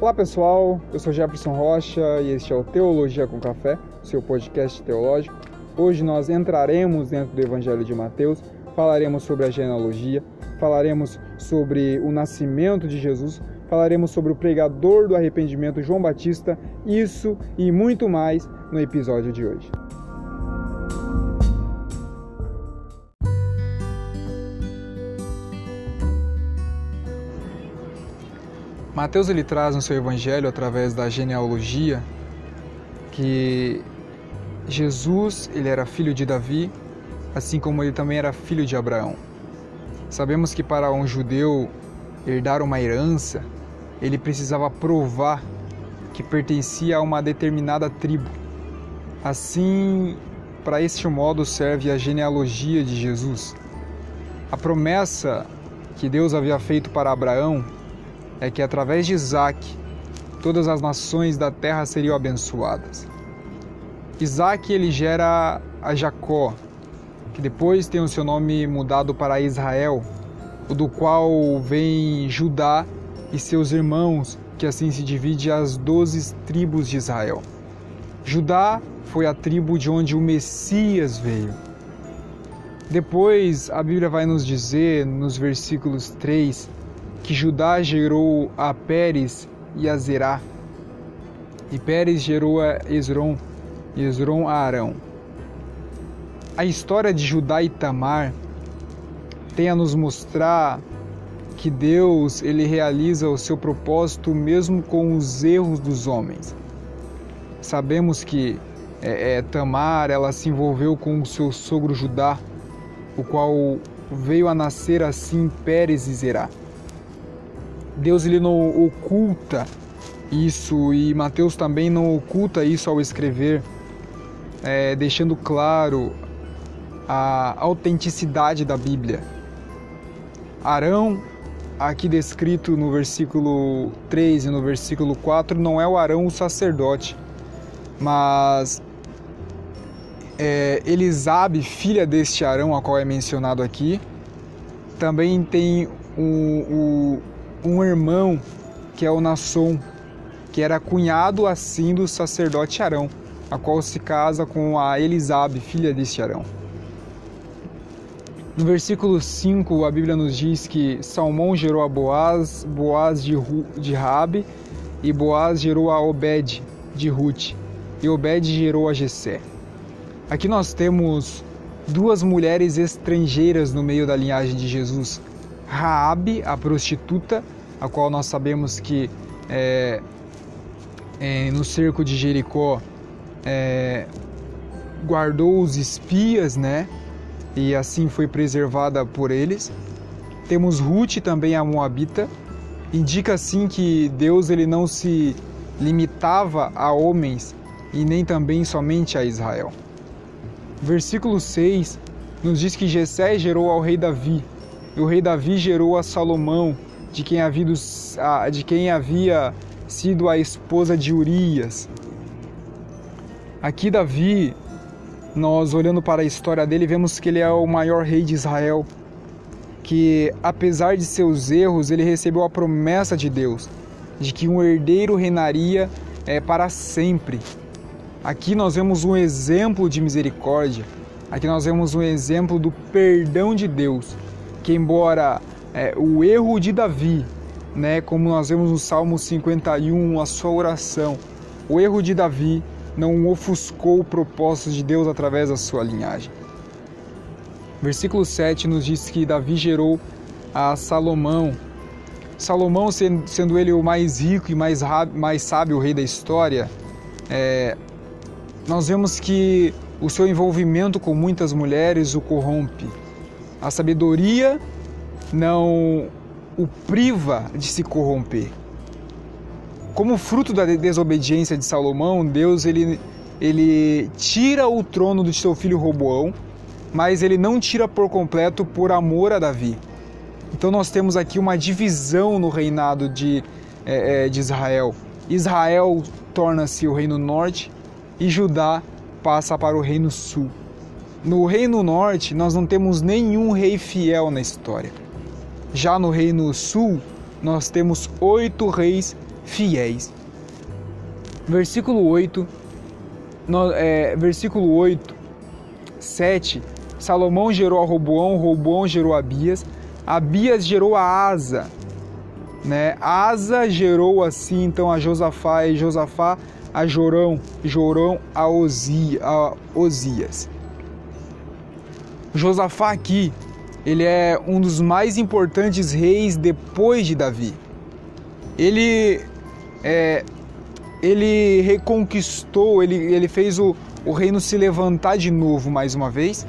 Olá pessoal, eu sou Jefferson Rocha e este é o Teologia com Café, seu podcast teológico. Hoje nós entraremos dentro do Evangelho de Mateus, falaremos sobre a genealogia, falaremos sobre o nascimento de Jesus, falaremos sobre o pregador do arrependimento João Batista, isso e muito mais no episódio de hoje. Mateus ele traz no seu evangelho através da genealogia que Jesus ele era filho de Davi, assim como ele também era filho de Abraão. Sabemos que para um judeu herdar uma herança, ele precisava provar que pertencia a uma determinada tribo. Assim, para este modo serve a genealogia de Jesus. A promessa que Deus havia feito para Abraão é que através de Isaac todas as nações da terra seriam abençoadas. Isaac ele gera a Jacó, que depois tem o seu nome mudado para Israel, do qual vem Judá e seus irmãos, que assim se divide as doze tribos de Israel. Judá foi a tribo de onde o Messias veio. Depois a Bíblia vai nos dizer, nos versículos 3, que Judá gerou a Pérez e a Zerá, e Pérez gerou a Esron, e Esron a Arão. A história de Judá e Tamar tem a nos mostrar que Deus ele realiza o seu propósito mesmo com os erros dos homens. Sabemos que é, é, Tamar ela se envolveu com o seu sogro Judá, o qual veio a nascer assim Pérez e Zerá. Deus ele não oculta isso e Mateus também não oculta isso ao escrever, é, deixando claro a autenticidade da Bíblia. Arão, aqui descrito no versículo 3 e no versículo 4, não é o Arão o sacerdote, mas é, Elisabe, filha deste Arão, a qual é mencionado aqui, também tem o, o um irmão que é o Nasson, que era cunhado assim do sacerdote Arão, a qual se casa com a Elisabe, filha deste Arão. No versículo 5, a Bíblia nos diz que Salmão gerou a Boaz, Boaz de, de Rabi, e Boaz gerou a Obed de Ruth, e Obed gerou a Jessé. Aqui nós temos duas mulheres estrangeiras no meio da linhagem de Jesus, Raabe, a prostituta, a qual nós sabemos que é, é, no cerco de Jericó é, guardou os espias, né? E assim foi preservada por eles. Temos Ruth também a Moabita. Indica assim que Deus ele não se limitava a homens e nem também somente a Israel. Versículo 6 nos diz que Jessé gerou ao rei Davi, e o rei Davi gerou a Salomão, de quem havia, de quem havia sido a esposa de Urias. Aqui Davi, nós olhando para a história dele, vemos que ele é o maior rei de Israel, que apesar de seus erros, ele recebeu a promessa de Deus de que um herdeiro reinaria é, para sempre. Aqui nós vemos um exemplo de misericórdia. Aqui nós vemos um exemplo do perdão de Deus, que embora é, o erro de Davi, né, como nós vemos no Salmo 51, a sua oração, o erro de Davi não ofuscou o propósito de Deus através da sua linhagem. Versículo 7 nos diz que Davi gerou a Salomão. Salomão, sendo ele o mais rico e mais, mais sábio rei da história, é, nós vemos que o seu envolvimento com muitas mulheres o corrompe. A sabedoria não o priva de se corromper. Como fruto da desobediência de Salomão, Deus ele, ele tira o trono do seu filho Roboão, mas ele não tira por completo por amor a Davi. Então nós temos aqui uma divisão no reinado de, é, é de Israel. Israel torna-se o reino norte e Judá passa para o reino sul. No reino norte, nós não temos nenhum rei fiel na história. Já no Reino Sul, nós temos oito reis fiéis. Versículo 8, no, é, versículo 8, 7, Salomão gerou a Roboão, Roboão gerou a Abias, Abias gerou a Asa, né? Asa gerou assim então a Josafá e Josafá a Jorão, Jorão a, Osia, a Osias. Josafá aqui, ele é um dos mais importantes reis depois de Davi. Ele é, ele reconquistou, ele, ele fez o, o reino se levantar de novo mais uma vez,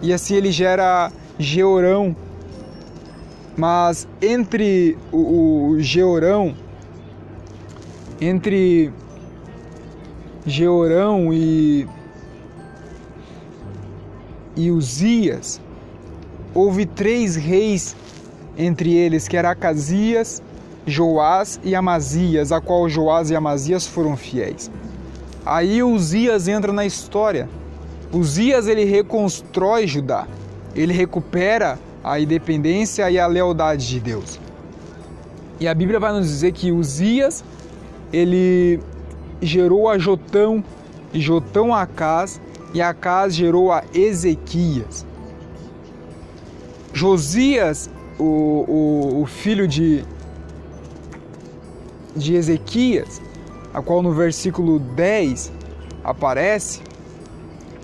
e assim ele gera Georão. Mas entre o, o Georão, entre Georão e, e Uzias, houve três reis entre eles, que era Acasias, Joás e Amazias, a qual Joás e Amazias foram fiéis. Aí Uzias entra na história. Uzias ele reconstrói Judá. Ele recupera a independência e a lealdade de Deus. E a Bíblia vai nos dizer que Uzias ele gerou a Jotão, e Jotão a Acás, e Acás gerou a Ezequias. Josias, o, o, o filho de, de Ezequias, a qual no versículo 10 aparece,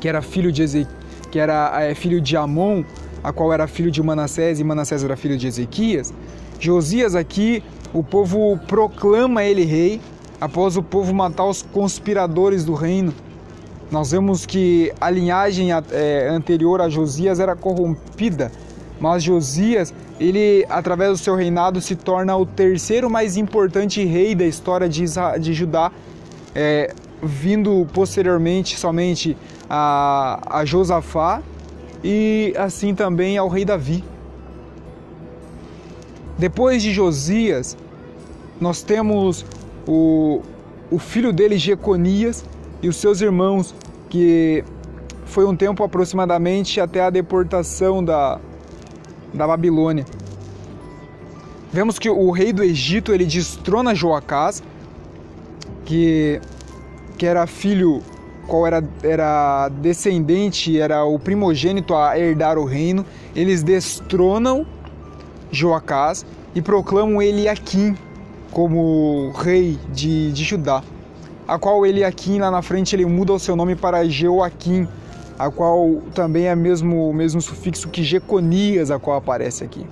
que era filho de que era é, filho de Amon, a qual era filho de Manassés e Manassés era filho de Ezequias. Josias aqui, o povo proclama ele rei após o povo matar os conspiradores do reino. Nós vemos que a linhagem é, anterior a Josias era corrompida, mas Josias ele, através do seu reinado, se torna o terceiro mais importante rei da história de, de Judá, é, vindo posteriormente somente a, a Josafá e assim também ao rei Davi. Depois de Josias, nós temos o, o filho dele, Jeconias, e os seus irmãos, que foi um tempo aproximadamente até a deportação da, da Babilônia. Vemos que o rei do Egito ele destrona Joacás, que, que era filho, qual era, era descendente, era o primogênito a herdar o reino. Eles destronam Joacás e proclamam Eliakim como rei de, de Judá, a qual Eliakim lá na frente ele muda o seu nome para Jeoaquim, a qual também é mesmo o mesmo sufixo que Jeconias, a qual aparece aqui.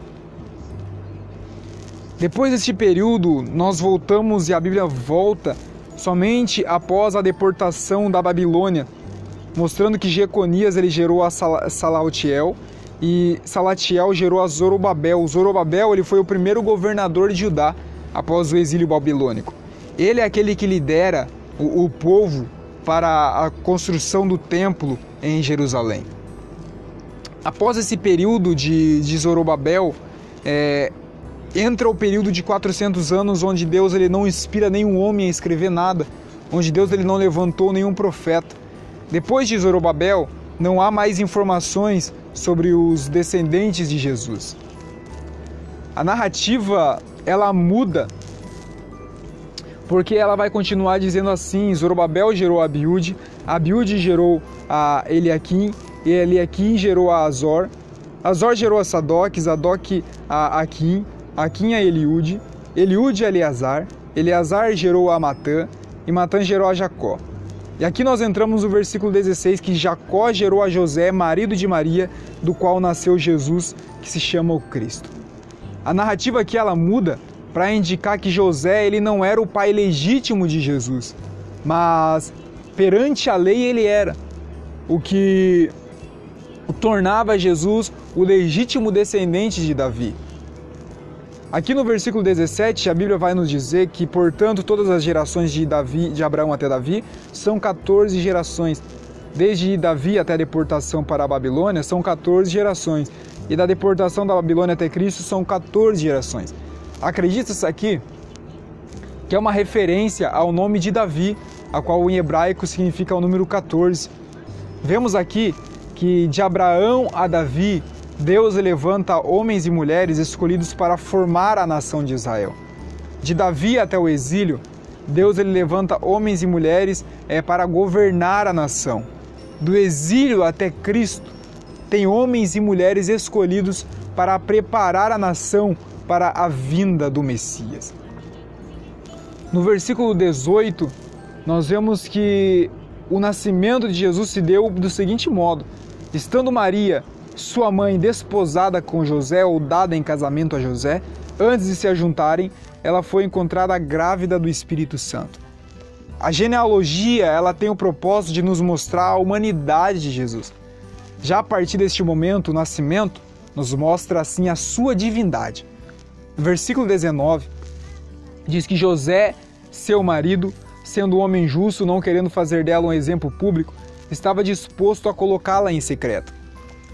Depois deste período, nós voltamos e a Bíblia volta somente após a deportação da Babilônia, mostrando que Jeconias ele gerou a Salatiel e Salatiel gerou a Zorobabel. Zorobabel ele foi o primeiro governador de Judá após o exílio babilônico. Ele é aquele que lidera o, o povo para a construção do templo em Jerusalém. Após esse período de, de Zorobabel, é, entra o período de 400 anos onde Deus ele não inspira nenhum homem a escrever nada, onde Deus ele não levantou nenhum profeta. Depois de Zorobabel, não há mais informações sobre os descendentes de Jesus. A narrativa ela muda porque ela vai continuar dizendo assim: Zorobabel gerou Abiúde, Abiúde gerou a Eliakim, e Eliakim gerou a Azor, Azor gerou a Sadoc, Zadok a Aquim, Aquim a Eliúde, Eliúde a Eleazar, Eleazar gerou a Matã, e Matã gerou a Jacó. E aqui nós entramos no versículo 16 que Jacó gerou a José, marido de Maria, do qual nasceu Jesus, que se chama o Cristo. A narrativa aqui ela muda para indicar que José ele não era o pai legítimo de Jesus, mas perante a lei ele era, o que tornava Jesus o legítimo descendente de Davi. Aqui no versículo 17, a Bíblia vai nos dizer que, portanto, todas as gerações de Davi, de Abraão até Davi, são 14 gerações. Desde Davi até a deportação para a Babilônia, são 14 gerações. E da deportação da Babilônia até Cristo, são 14 gerações. Acredita-se aqui que é uma referência ao nome de Davi, a qual em hebraico significa o número 14. Vemos aqui que de Abraão a Davi, Deus levanta homens e mulheres escolhidos para formar a nação de Israel. De Davi até o exílio, Deus ele levanta homens e mulheres é, para governar a nação. Do exílio até Cristo, tem homens e mulheres escolhidos para preparar a nação para a vinda do Messias. No versículo 18, nós vemos que o nascimento de Jesus se deu do seguinte modo: estando Maria, sua mãe, desposada com José ou dada em casamento a José, antes de se ajuntarem, ela foi encontrada grávida do Espírito Santo. A genealogia, ela tem o propósito de nos mostrar a humanidade de Jesus. Já a partir deste momento, o nascimento nos mostra assim a sua divindade. Versículo 19 diz que José, seu marido, sendo um homem justo, não querendo fazer dela um exemplo público, estava disposto a colocá-la em secreto.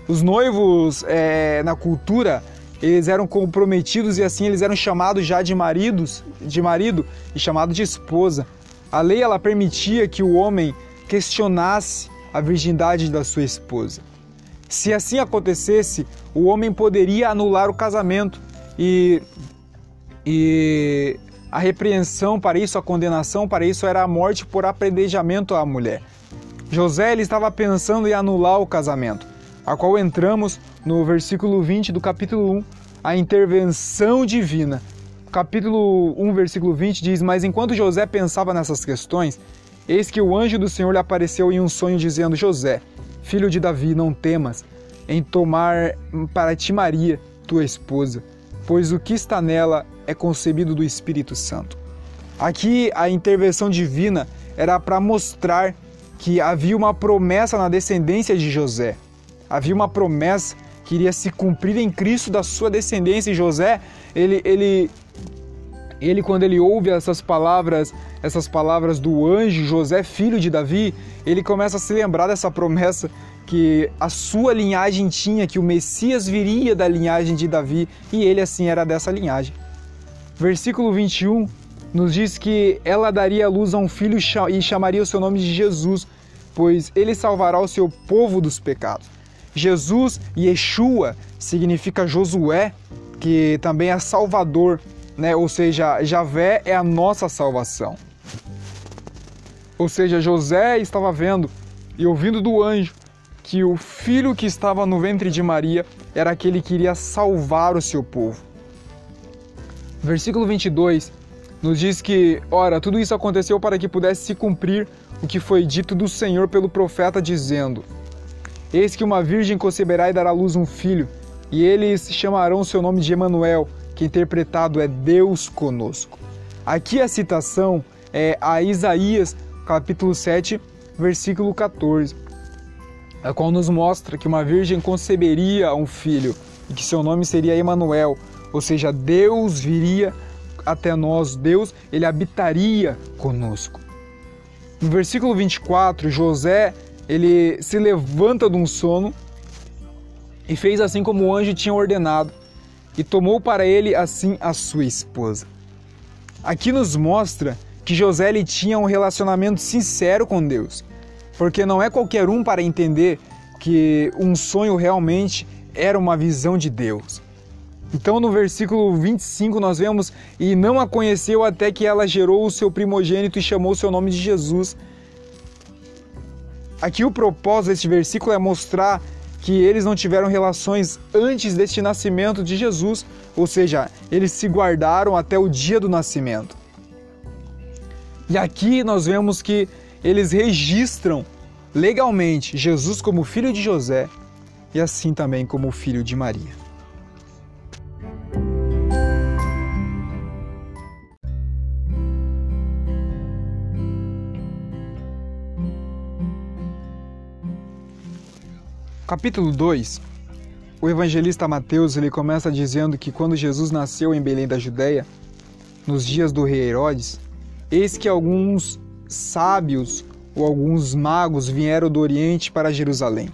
Os noivos é, na cultura eles eram comprometidos e assim eles eram chamados já de maridos, de marido e chamado de esposa. A lei ela permitia que o homem questionasse a virgindade da sua esposa. Se assim acontecesse, o homem poderia anular o casamento e, e a repreensão para isso, a condenação para isso era a morte por apredejamento à mulher. José ele estava pensando em anular o casamento, a qual entramos no versículo 20 do capítulo 1, a intervenção divina. Capítulo 1, versículo 20 diz: Mas enquanto José pensava nessas questões, eis que o anjo do Senhor lhe apareceu em um sonho, dizendo: José, filho de Davi, não temas em tomar para ti Maria, tua esposa, pois o que está nela é concebido do Espírito Santo. Aqui a intervenção divina era para mostrar que havia uma promessa na descendência de José. Havia uma promessa que iria se cumprir em Cristo da sua descendência. E José, ele, ele, ele quando ele ouve essas palavras, essas palavras do anjo José, filho de Davi, ele começa a se lembrar dessa promessa que a sua linhagem tinha, que o Messias viria da linhagem de Davi e ele assim era dessa linhagem. Versículo 21 nos diz que ela daria luz a um filho e chamaria o seu nome de Jesus, pois ele salvará o seu povo dos pecados. Jesus, Yeshua, significa Josué, que também é Salvador, né? ou seja, Javé é a nossa salvação. Ou seja, José estava vendo e ouvindo do anjo que o filho que estava no ventre de Maria era aquele que iria salvar o seu povo. Versículo 22 nos diz que, ora, tudo isso aconteceu para que pudesse se cumprir o que foi dito do Senhor pelo profeta, dizendo: Eis que uma virgem conceberá e dará à luz um filho, e eles chamarão seu nome de Emanuel, que interpretado é Deus conosco. Aqui a citação é a Isaías, capítulo 7, versículo 14, a qual nos mostra que uma virgem conceberia um filho e que seu nome seria Emanuel, ou seja, Deus viria até nós, Deus, ele habitaria conosco. No versículo 24, José, ele se levanta de um sono e fez assim como o anjo tinha ordenado, e tomou para ele assim a sua esposa. Aqui nos mostra que José ele tinha um relacionamento sincero com Deus, porque não é qualquer um para entender que um sonho realmente era uma visão de Deus. Então, no versículo 25, nós vemos: E não a conheceu até que ela gerou o seu primogênito e chamou o seu nome de Jesus. Aqui, o propósito deste versículo é mostrar que eles não tiveram relações antes deste nascimento de Jesus, ou seja, eles se guardaram até o dia do nascimento. E aqui nós vemos que eles registram legalmente Jesus como filho de José e assim também como filho de Maria. Capítulo 2 O evangelista Mateus ele começa dizendo que quando Jesus nasceu em Belém da Judéia, nos dias do rei Herodes, eis que alguns sábios ou alguns magos vieram do Oriente para Jerusalém.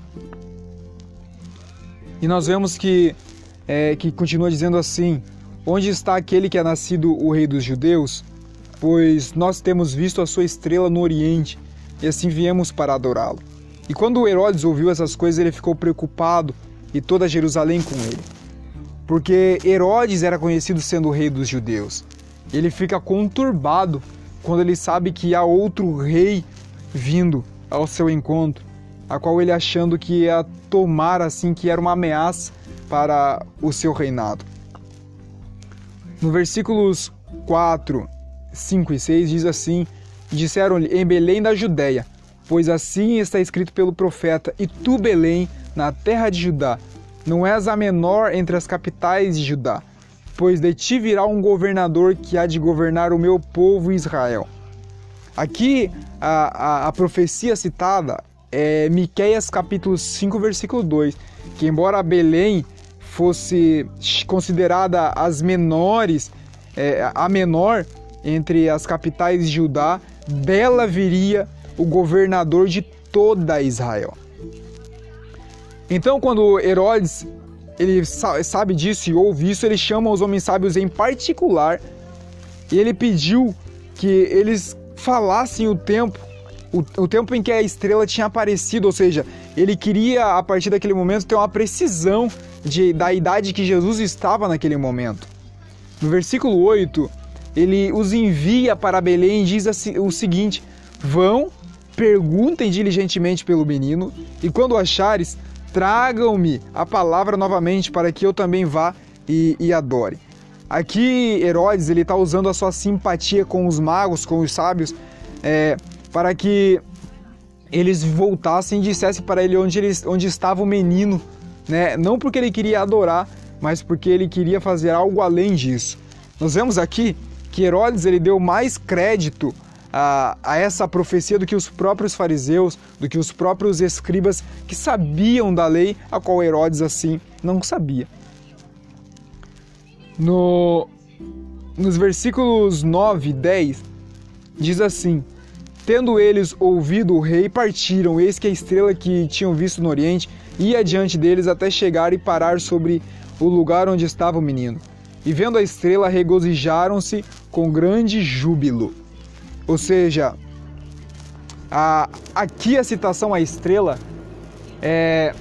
E nós vemos que, é, que continua dizendo assim: Onde está aquele que é nascido o rei dos judeus? Pois nós temos visto a sua estrela no Oriente e assim viemos para adorá-lo. E quando Herodes ouviu essas coisas, ele ficou preocupado e toda Jerusalém com ele. Porque Herodes era conhecido sendo o rei dos judeus. ele fica conturbado quando ele sabe que há outro rei vindo ao seu encontro, a qual ele achando que ia tomar assim que era uma ameaça para o seu reinado. No versículos 4, 5 e 6 diz assim: Disseram-lhe em Belém da Judéia, pois assim está escrito pelo profeta: E tu, Belém, na terra de Judá, não és a menor entre as capitais de Judá, pois de ti virá um governador que há de governar o meu povo Israel. Aqui a, a, a profecia citada é Miqueias capítulo 5, versículo 2, que embora Belém fosse considerada as menores, é, a menor entre as capitais de Judá, dela viria o governador de toda Israel. Então, quando Herodes ele sabe disso e ouve isso, ele chama os homens sábios em particular e ele pediu que eles falassem o tempo, o, o, tempo em que a estrela tinha aparecido, ou seja, ele queria a partir daquele momento ter uma precisão de, da idade que Jesus estava naquele momento. No versículo 8, ele os envia para Belém e diz o seguinte: Vão, perguntem diligentemente pelo menino, e quando achares, tragam-me a palavra novamente para que eu também vá e, e adore. Aqui Herodes ele está usando a sua simpatia com os magos, com os sábios, é, para que eles voltassem e dissessem para ele onde, eles, onde estava o menino, né? não porque ele queria adorar, mas porque ele queria fazer algo além disso. Nós vemos aqui que Herodes ele deu mais crédito a, a essa profecia do que os próprios fariseus, do que os próprios escribas que sabiam da lei, a qual Herodes assim não sabia. No, nos versículos 9 e 10, diz assim: Tendo eles ouvido o rei, partiram, eis que a estrela que tinham visto no oriente ia diante deles até chegar e parar sobre o lugar onde estava o menino. E vendo a estrela, regozijaram-se com grande júbilo. Ou seja, a, aqui a citação à estrela é,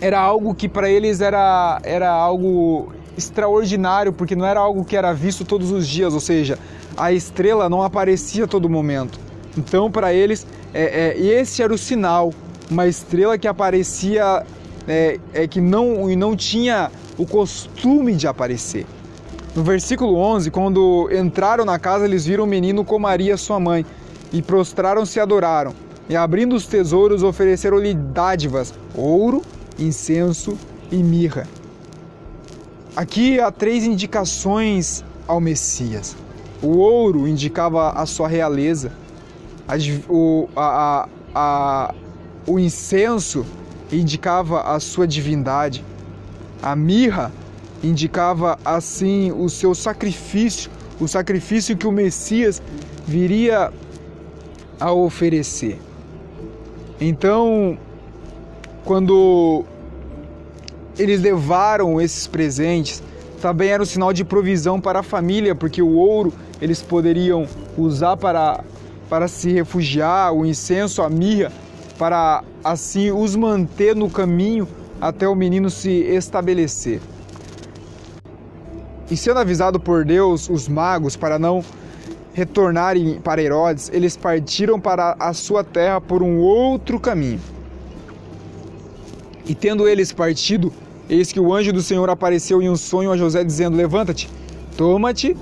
era algo que para eles era, era algo extraordinário, porque não era algo que era visto todos os dias, ou seja, a estrela não aparecia a todo momento. Então, para eles, é, é, esse era o sinal, uma estrela que aparecia, é, é que não, não tinha o costume de aparecer. No versículo 11, quando entraram na casa, eles viram o menino com Maria, sua mãe, e prostraram-se e adoraram. E abrindo os tesouros, ofereceram-lhe dádivas, ouro, incenso e mirra. Aqui há três indicações ao Messias. O ouro indicava a sua realeza, a, o, a, a, o incenso indicava a sua divindade, a mirra indicava assim o seu sacrifício, o sacrifício que o Messias viria a oferecer. Então, quando eles levaram esses presentes, também era um sinal de provisão para a família, porque o ouro eles poderiam usar para, para se refugiar, o incenso, a mirra, para assim os manter no caminho até o menino se estabelecer. E sendo avisado por Deus, os magos, para não retornarem para Herodes, eles partiram para a sua terra por um outro caminho. E tendo eles partido, eis que o anjo do Senhor apareceu em um sonho a José, dizendo: Levanta-te, toma-te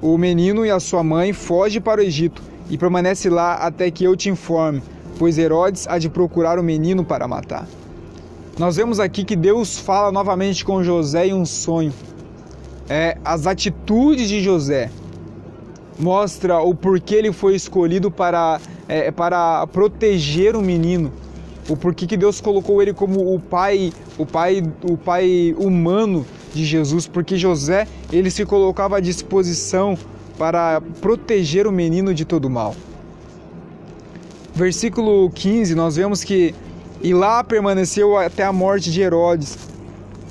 o menino e a sua mãe, foge para o Egito e permanece lá até que eu te informe, pois Herodes há de procurar o menino para matar. Nós vemos aqui que Deus fala novamente com José em um sonho é, as atitudes de José mostra o porquê ele foi escolhido para, é, para proteger o menino o porquê que Deus colocou ele como o pai o pai o pai humano de Jesus porque José ele se colocava à disposição para proteger o menino de todo mal. Versículo 15 nós vemos que e lá permaneceu até a morte de Herodes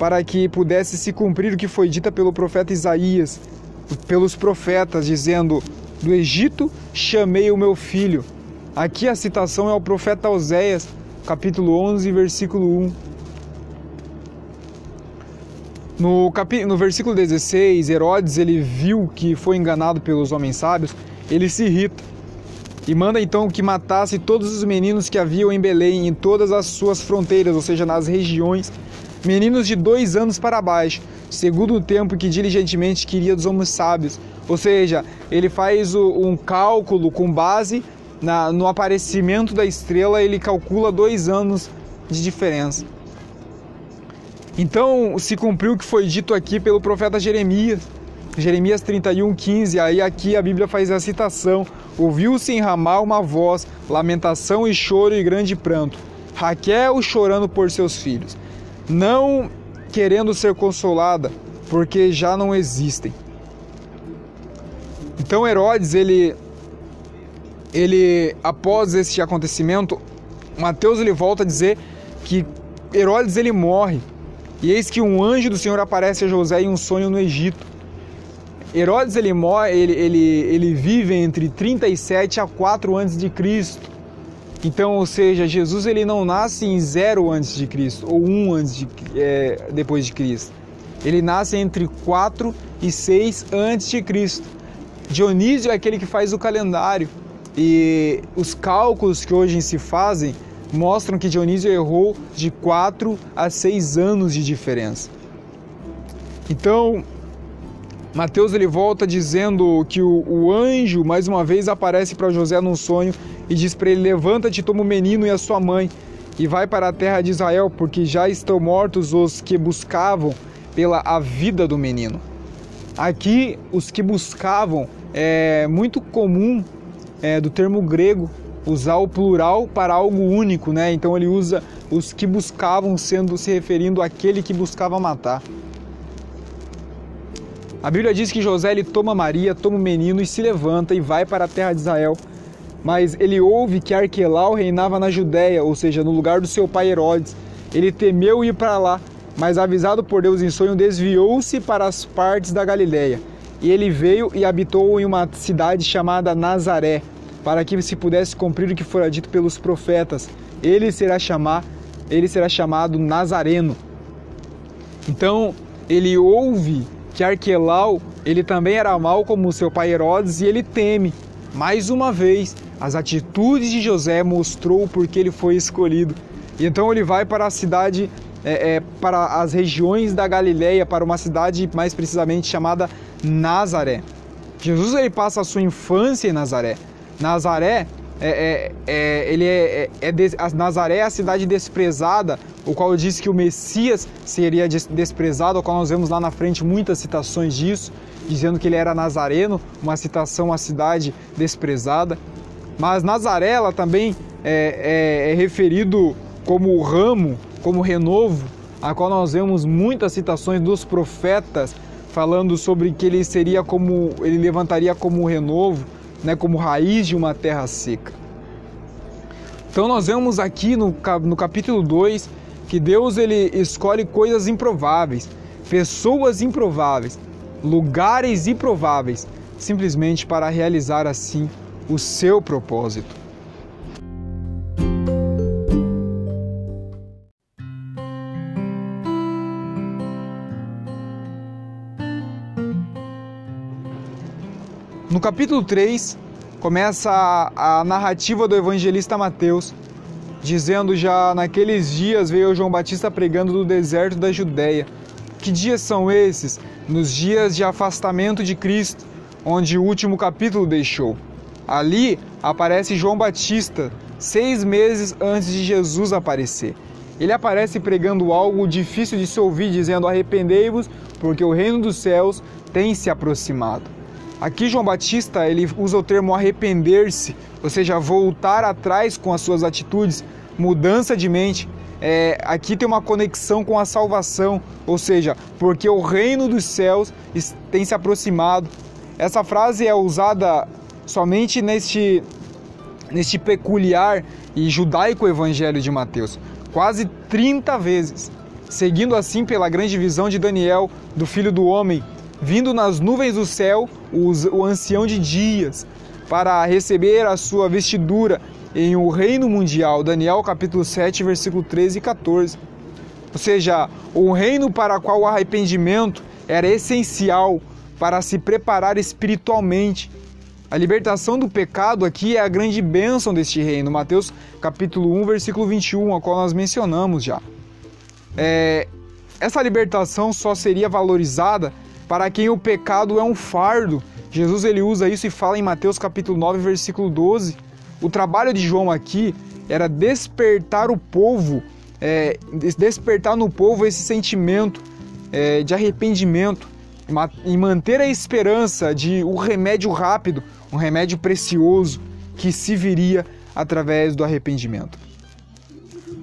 para que pudesse se cumprir o que foi dito pelo profeta Isaías, pelos profetas, dizendo: Do Egito chamei o meu filho. Aqui a citação é o profeta Oséias, capítulo 11, versículo 1. No, capi... no versículo 16, Herodes ele viu que foi enganado pelos homens sábios, ele se irrita e manda então que matasse todos os meninos que haviam em Belém, em todas as suas fronteiras, ou seja, nas regiões, meninos de dois anos para baixo, segundo o tempo que diligentemente queria dos homens sábios. Ou seja, ele faz um cálculo com base na, no aparecimento da estrela, ele calcula dois anos de diferença. Então se cumpriu o que foi dito aqui pelo profeta Jeremias. Jeremias 31, 15. Aí aqui a Bíblia faz a citação: Ouviu-se em Ramá uma voz, lamentação e choro e grande pranto. Raquel chorando por seus filhos, não querendo ser consolada, porque já não existem. Então Herodes, ele, ele após este acontecimento, Mateus ele volta a dizer que Herodes ele morre e eis que um anjo do Senhor aparece a José em um sonho no Egito. Herodes ele, morre, ele, ele, ele vive entre 37 a 4 antes de Cristo. Então, ou seja, Jesus ele não nasce em 0 antes de Cristo ou 1 antes de, é, depois de Cristo. Ele nasce entre 4 e 6 antes de Cristo. Dionísio é aquele que faz o calendário e os cálculos que hoje se fazem mostram que Dionísio errou de 4 a 6 anos de diferença. Então, Mateus ele volta dizendo que o, o anjo mais uma vez aparece para José num sonho e diz para ele: Levanta-te, toma o menino e a sua mãe e vai para a terra de Israel, porque já estão mortos os que buscavam pela a vida do menino. Aqui, os que buscavam é muito comum é, do termo grego usar o plural para algo único, né? Então ele usa os que buscavam sendo se referindo àquele que buscava matar. A Bíblia diz que José ele toma Maria, toma o menino e se levanta e vai para a terra de Israel. Mas ele ouve que Arquelau reinava na Judéia, ou seja, no lugar do seu pai Herodes. Ele temeu ir para lá, mas avisado por Deus em sonho, desviou-se para as partes da Galiléia. E ele veio e habitou em uma cidade chamada Nazaré, para que se pudesse cumprir o que fora dito pelos profetas. Ele será chamar, ele será chamado Nazareno. Então, ele ouve que Arquelau, ele também era mau como seu pai Herodes e ele teme. Mais uma vez, as atitudes de José mostrou porque ele foi escolhido. E então ele vai para a cidade, é, é, para as regiões da Galileia, para uma cidade mais precisamente chamada Nazaré. Jesus ele passa a sua infância em Nazaré. Nazaré é, é, é, ele é, é, é des, Nazaré é a cidade desprezada, o qual diz que o Messias seria desprezado, o qual nós vemos lá na frente muitas citações disso, dizendo que ele era nazareno, uma citação à cidade desprezada. Mas Nazaré ela também é, é, é referido como ramo, como renovo, a qual nós vemos muitas citações dos profetas falando sobre que ele seria como ele levantaria como renovo né, como raiz de uma terra seca. Então nós vemos aqui no, no capítulo 2 que Deus ele escolhe coisas improváveis, pessoas improváveis, lugares improváveis, simplesmente para realizar assim o seu propósito. Capítulo 3, começa a, a, narrativa do evangelista Mateus, dizendo já naqueles dias veio João Batista pregando do deserto da Judéia. Que dias são esses? Nos dias de afastamento de Cristo, onde o último capítulo deixou. Ali aparece João Batista, seis meses antes de Jesus aparecer. Ele aparece pregando algo difícil de se ouvir, dizendo: Arrependei-vos, porque o reino dos céus tem se aproximado. Aqui João Batista ele usa o termo arrepender-se, ou seja, voltar atrás com as suas atitudes, mudança de mente. É, aqui tem uma conexão com a salvação, ou seja, porque o reino dos céus tem se aproximado. Essa frase é usada somente neste, neste peculiar e judaico evangelho de Mateus, quase 30 vezes, seguindo assim pela grande visão de Daniel, do Filho do Homem, vindo nas nuvens do céu os, o ancião de dias, para receber a sua vestidura em o reino mundial. Daniel capítulo 7, versículo 13 e 14. Ou seja, o reino para qual o arrependimento era essencial para se preparar espiritualmente. A libertação do pecado aqui é a grande bênção deste reino. Mateus capítulo 1, versículo 21, a qual nós mencionamos já. É, essa libertação só seria valorizada para quem o pecado é um fardo. Jesus ele usa isso e fala em Mateus capítulo 9, versículo 12. O trabalho de João aqui era despertar o povo, é, despertar no povo esse sentimento é, de arrependimento e manter a esperança de um remédio rápido, um remédio precioso que se viria através do arrependimento.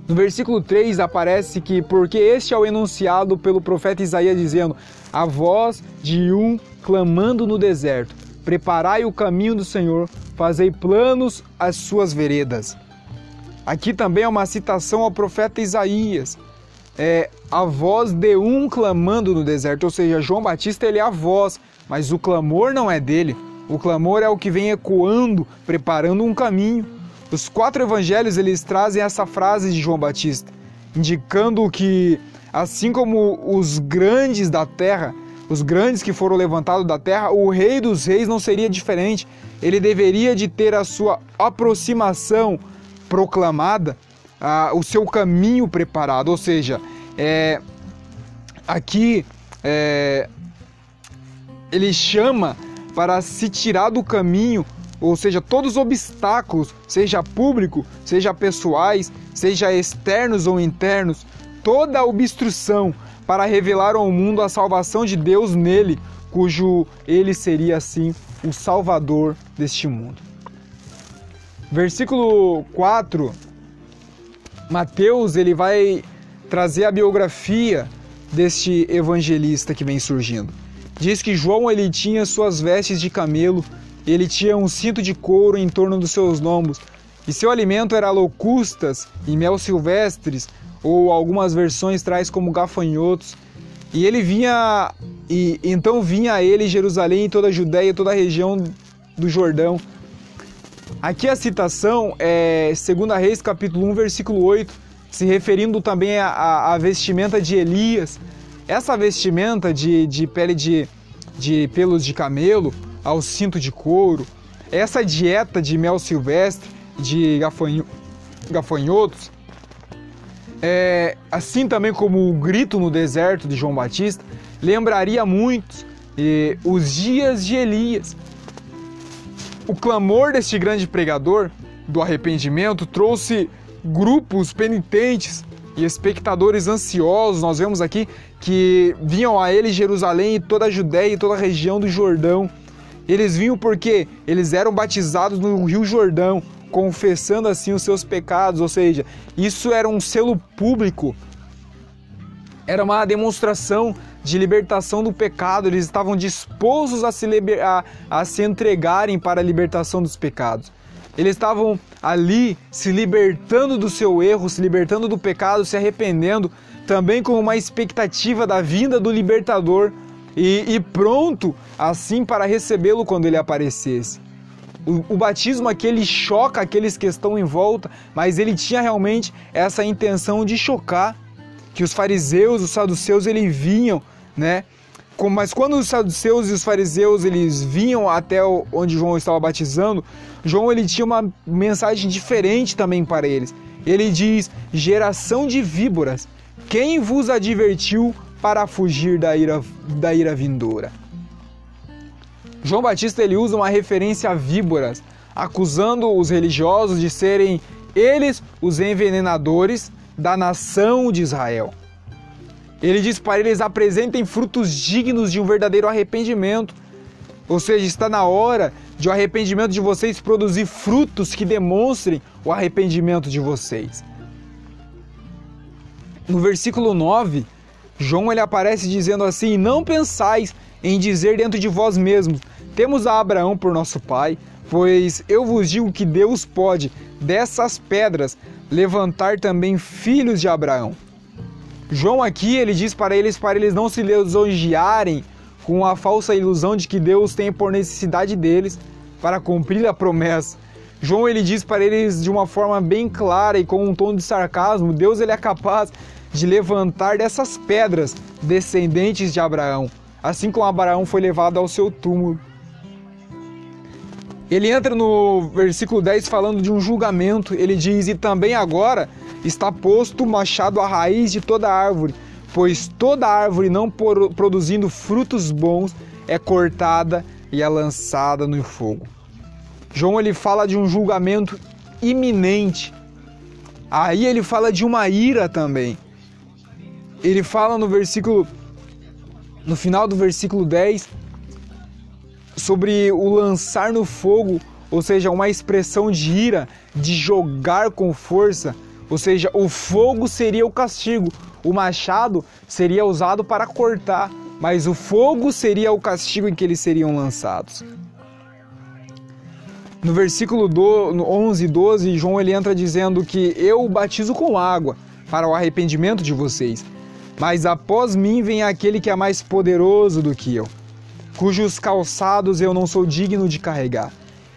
No versículo 3 aparece que, porque este é o enunciado pelo profeta Isaías, dizendo: A voz de um clamando no deserto: Preparai o caminho do Senhor, fazei planos as suas veredas. Aqui também é uma citação ao profeta Isaías. É a voz de um clamando no deserto, ou seja, João Batista ele é a voz, mas o clamor não é dele. O clamor é o que vem ecoando, preparando um caminho. Os quatro evangelhos eles trazem essa frase de João Batista, indicando que assim como os grandes da terra, os grandes que foram levantados da terra, o rei dos reis não seria diferente. Ele deveria de ter a sua aproximação proclamada, ah, o seu caminho preparado, ou seja, é, aqui é, ele chama para se tirar do caminho ou seja, todos os obstáculos, seja público, seja pessoais, seja externos ou internos, toda obstrução para revelar ao mundo a salvação de Deus nele, cujo ele seria assim o salvador deste mundo. Versículo 4, Mateus ele vai trazer a biografia deste evangelista que vem surgindo. Diz que João ele tinha suas vestes de camelo ele tinha um cinto de couro em torno dos seus lombos, e seu alimento era locustas e mel silvestres, ou algumas versões traz como gafanhotos. E ele vinha, e então vinha a ele Jerusalém e toda a Judéia toda a região do Jordão. Aqui a citação é 2 Reis capítulo 1, versículo 8, se referindo também à, vestimenta de Elias. Essa vestimenta de, de pele de, de pelos de camelo ao cinto de couro, essa dieta de mel silvestre, de gafanho, gafanhotos, é, assim também como o grito no deserto de João Batista, lembraria muito eh, os dias de Elias. O clamor deste grande pregador do arrependimento trouxe grupos penitentes e espectadores ansiosos. Nós vemos aqui que vinham a ele Jerusalém e toda a Judéia e toda a região do Jordão eles vinham porque eles eram batizados no Rio Jordão, confessando assim os seus pecados, ou seja, isso era um selo público, era uma demonstração de libertação do pecado, eles estavam dispostos a se, liber... a, a se entregarem para a libertação dos pecados. Eles estavam ali se libertando do seu erro, se libertando do pecado, se arrependendo, também com uma expectativa da vinda do libertador e, e pronto assim para recebê-lo quando ele aparecesse. O, o, batismo aqui ele choca aqueles que estão em volta, mas ele tinha realmente essa intenção de chocar que os fariseus, os saduceus, eles vinham, né? Mas quando os saduceus e os fariseus eles vinham até onde João estava batizando, João ele tinha uma mensagem diferente também para eles. Ele diz: geração de víboras, quem vos advertiu para fugir da ira, da ira vindoura. João Batista ele usa uma referência a víboras, acusando os religiosos de serem eles os envenenadores da nação de Israel. Ele diz para eles apresentem frutos dignos de um verdadeiro arrependimento. Ou seja, está na hora de o arrependimento de vocês produzir frutos que demonstrem o arrependimento de vocês. No versículo 9, João ele aparece dizendo assim: Não pensais em dizer dentro de vós mesmos: Temos a Abraão por nosso pai, pois eu vos digo que Deus pode dessas pedras levantar também filhos de Abraão. João aqui ele diz para eles para eles não se lisonjearem com a falsa ilusão de que Deus tem por necessidade deles para cumprir a promessa. João ele diz para eles de uma forma bem clara e com um tom de sarcasmo, Deus ele é capaz de levantar dessas pedras descendentes de Abraão, assim como Abraão foi levado ao seu túmulo. Ele entra no versículo 10 falando de um julgamento. Ele diz: E também agora está posto o machado à raiz de toda árvore, pois toda árvore não produzindo frutos bons é cortada e é lançada no fogo. João ele fala de um julgamento iminente. Aí ele fala de uma ira também. Ele fala no versículo no final do versículo 10 sobre o lançar no fogo, ou seja, uma expressão de ira, de jogar com força, ou seja, o fogo seria o castigo, o machado seria usado para cortar, mas o fogo seria o castigo em que eles seriam lançados. No versículo 11 e 12, João ele entra dizendo que eu batizo com água para o arrependimento de vocês, mas após mim vem aquele que é mais poderoso do que eu cujos calçados eu não sou digno de carregar.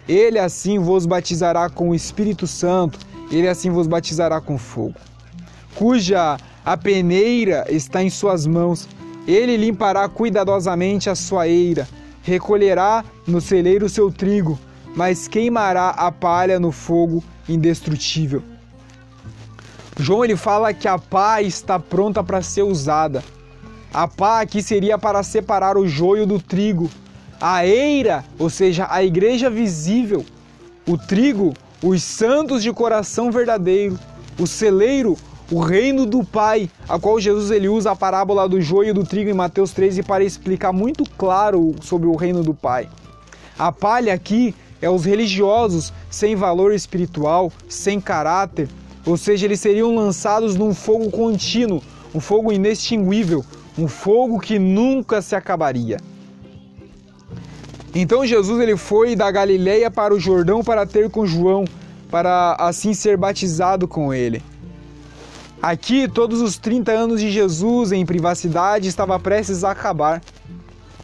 Ele assim vos batizará com o Espírito Santo, ele assim vos batizará com fogo. Cuja a peneira está em suas mãos, ele limpará cuidadosamente a sua eira, recolherá no celeiro seu trigo, mas queimará a palha no fogo indestrutível. João ele fala que a pá está pronta para ser usada. A pá aqui seria para separar o joio do trigo. A eira, ou seja, a igreja visível. O trigo, os santos de coração verdadeiro. O celeiro, o reino do Pai, a qual Jesus ele usa a parábola do joio e do trigo em Mateus 13 para explicar muito claro sobre o reino do Pai. A palha aqui é os religiosos sem valor espiritual, sem caráter, ou seja, eles seriam lançados num fogo contínuo, um fogo inextinguível, um fogo que nunca se acabaria. Então Jesus ele foi da Galileia para o Jordão para ter com João, para assim ser batizado com ele. Aqui, todos os 30 anos de Jesus em privacidade estava prestes a acabar.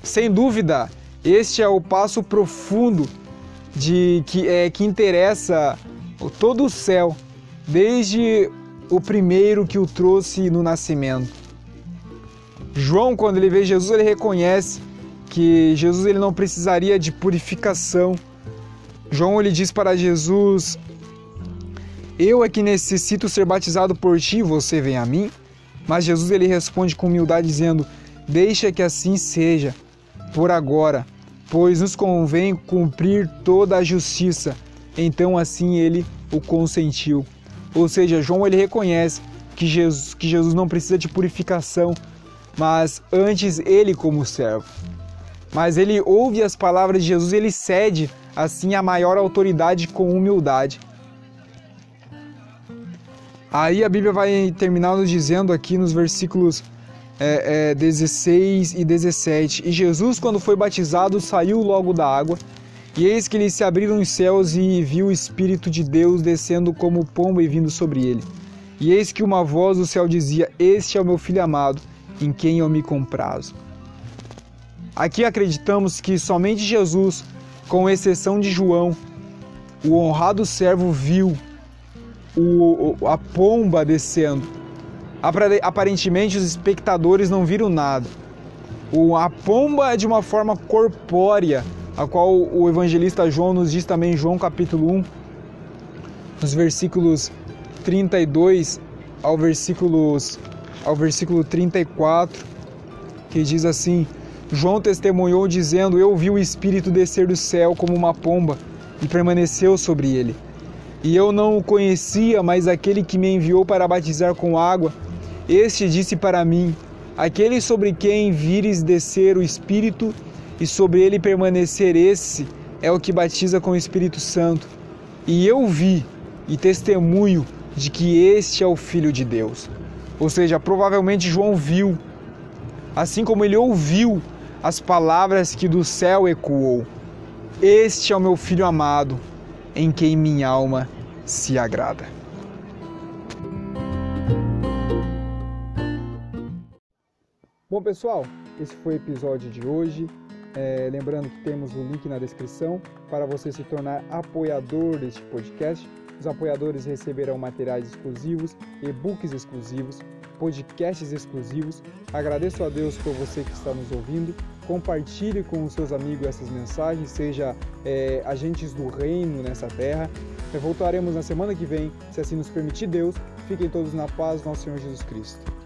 Sem dúvida, este é o passo profundo de que é que interessa todo o céu, desde o primeiro que o trouxe no nascimento. João, quando ele vê Jesus, ele reconhece que Jesus ele não precisaria de purificação. João ele diz para Jesus: Eu é que necessito ser batizado por ti, você vem a mim? Mas Jesus ele responde com humildade dizendo: Deixa que assim seja, por agora, pois nos convém cumprir toda a justiça. Então assim ele o consentiu. Ou seja, João ele reconhece que Jesus, que Jesus não precisa de purificação, mas antes ele como servo. Mas ele ouve as palavras de Jesus, ele cede assim a maior autoridade com humildade. Aí a Bíblia vai terminar nos dizendo aqui nos versículos é, é, 16 e 17: E Jesus, quando foi batizado, saiu logo da água, e eis que lhe se abriram os céus e viu o Espírito de Deus descendo como pomba e vindo sobre ele. E eis que uma voz do céu dizia: Este é o meu filho amado, em quem eu me comprazo. Aqui acreditamos que somente Jesus, com exceção de João, o honrado servo viu o, a pomba descendo. Aparentemente os espectadores não viram nada. A pomba é de uma forma corpórea, a qual o evangelista João nos diz também João capítulo 1, nos versículos 32 ao versículos ao versículo 34, que diz assim: João testemunhou dizendo: Eu vi o Espírito descer do céu como uma pomba e permaneceu sobre ele. E eu não o conhecia, mas aquele que me enviou para batizar com água, este disse para mim: Aquele sobre quem vires descer o Espírito e sobre ele permanecer, esse é o que batiza com o Espírito Santo. E eu vi e testemunho de que este é o Filho de Deus. Ou seja, provavelmente João viu, assim como ele ouviu as palavras que do céu ecoou: Este é o meu filho amado, em quem minha alma se agrada. Bom, pessoal, esse foi o episódio de hoje. É, lembrando que temos o link na descrição para você se tornar apoiador deste podcast os apoiadores receberão materiais exclusivos, e-books exclusivos, podcasts exclusivos. Agradeço a Deus por você que está nos ouvindo. Compartilhe com os seus amigos essas mensagens, seja é, agentes do reino nessa terra. Voltaremos na semana que vem, se assim nos permitir Deus. Fiquem todos na paz, nosso Senhor Jesus Cristo.